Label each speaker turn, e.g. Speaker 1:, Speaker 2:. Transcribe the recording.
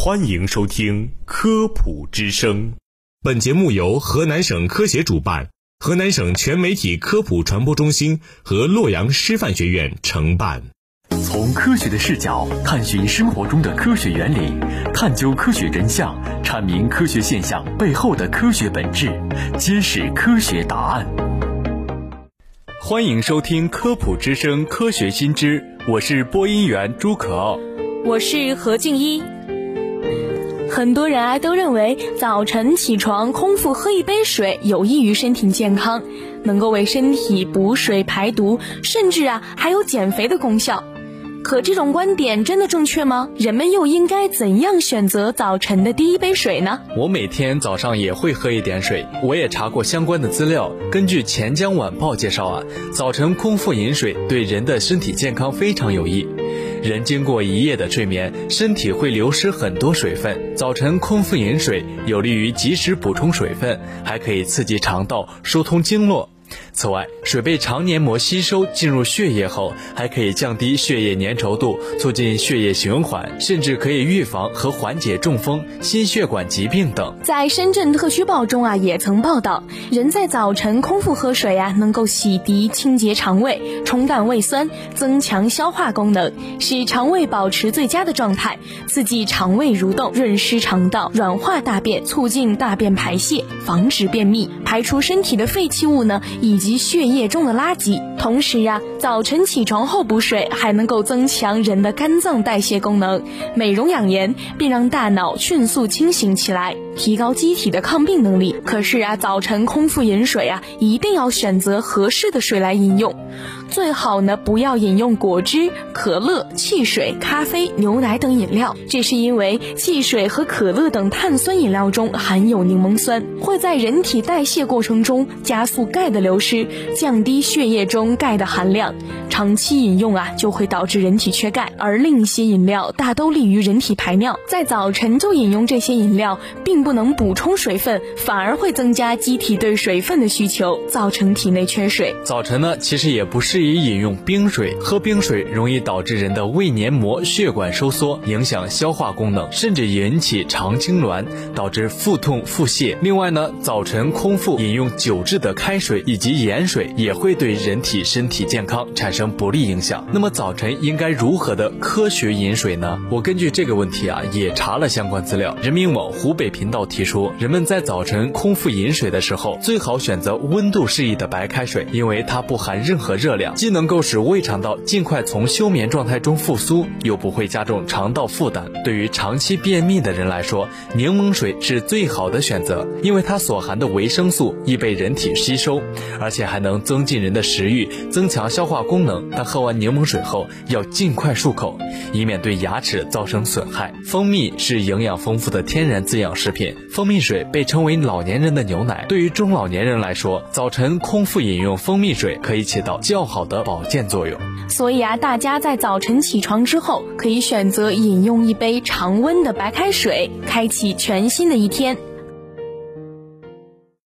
Speaker 1: 欢迎收听《科普之声》，
Speaker 2: 本节目由河南省科协主办，河南省全媒体科普传播中心和洛阳师范学院承办。
Speaker 3: 从科学的视角探寻生活中的科学原理，探究科学真相，阐明科学现象背后的科学本质，揭示科学答案。
Speaker 4: 欢迎收听《科普之声》科学新知，我是播音员朱可傲，
Speaker 5: 我是何静一。很多人啊都认为早晨起床空腹喝一杯水有益于身体健康，能够为身体补水排毒，甚至啊还有减肥的功效。可这种观点真的正确吗？人们又应该怎样选择早晨的第一杯水呢？
Speaker 4: 我每天早上也会喝一点水，我也查过相关的资料。根据《钱江晚报》介绍啊，早晨空腹饮水对人的身体健康非常有益。人经过一夜的睡眠，身体会流失很多水分。早晨空腹饮水，有利于及时补充水分，还可以刺激肠道，疏通经络。此外，水被肠黏膜吸收进入血液后，还可以降低血液粘稠度，促进血液循环，甚至可以预防和缓解中风、心血管疾病等。
Speaker 5: 在深圳特区报中啊，也曾报道，人在早晨空腹喝水啊，能够洗涤清洁肠胃，冲淡胃酸，增强消化功能，使肠胃保持最佳的状态，刺激肠胃蠕动，润湿肠道，软化大便，促进大便排泄，防止便秘，排出身体的废弃物呢。以及血液中的垃圾。同时呀，早晨起床后补水，还能够增强人的肝脏代谢功能，美容养颜，并让大脑迅速清醒起来，提高机体的抗病能力。可是啊，早晨空腹饮水啊，一定要选择合适的水来饮用。最好呢，不要饮用果汁、可乐、汽水、咖啡、牛奶等饮料。这是因为汽水和可乐等碳酸饮料中含有柠檬酸，会在人体代谢过程中加速钙的流失，降低血液中钙的含量。长期饮用啊，就会导致人体缺钙。而另一些饮料大都利于人体排尿，在早晨就饮用这些饮料，并不能补充水分，反而会增加机体对水分的需求，造成体内缺水。
Speaker 4: 早晨呢，其实也不是适宜饮用冰水，喝冰水容易导致人的胃黏膜、血管收缩，影响消化功能，甚至引起肠痉挛，导致腹痛、腹泻。另外呢，早晨空腹饮用久置的开水以及盐水，也会对人体身体健康产生不利影响。那么早晨应该如何的科学饮水呢？我根据这个问题啊，也查了相关资料。人民网湖北频道提出，人们在早晨空腹饮水的时候，最好选择温度适宜的白开水，因为它不含任何热量，既能够使胃肠道尽快从休眠状态中复苏，又不会加重肠道负担。对于长期便秘的人来说，柠檬水是最好的选择，因为它所含的维生素易被人体吸收，而且还能增进人的食欲，增强消化功能。但喝完柠檬水后要尽快漱口，以免对牙齿造成损害。蜂蜜是营养丰富的天然滋养食品，蜂蜜水被称为老年人的牛奶。对于中老年人来说，早晨空腹饮用蜂蜜水可以起到较好好的保健作用。
Speaker 5: 所以啊，大家在早晨起床之后，可以选择饮用一杯常温的白开水，开启全新的一天。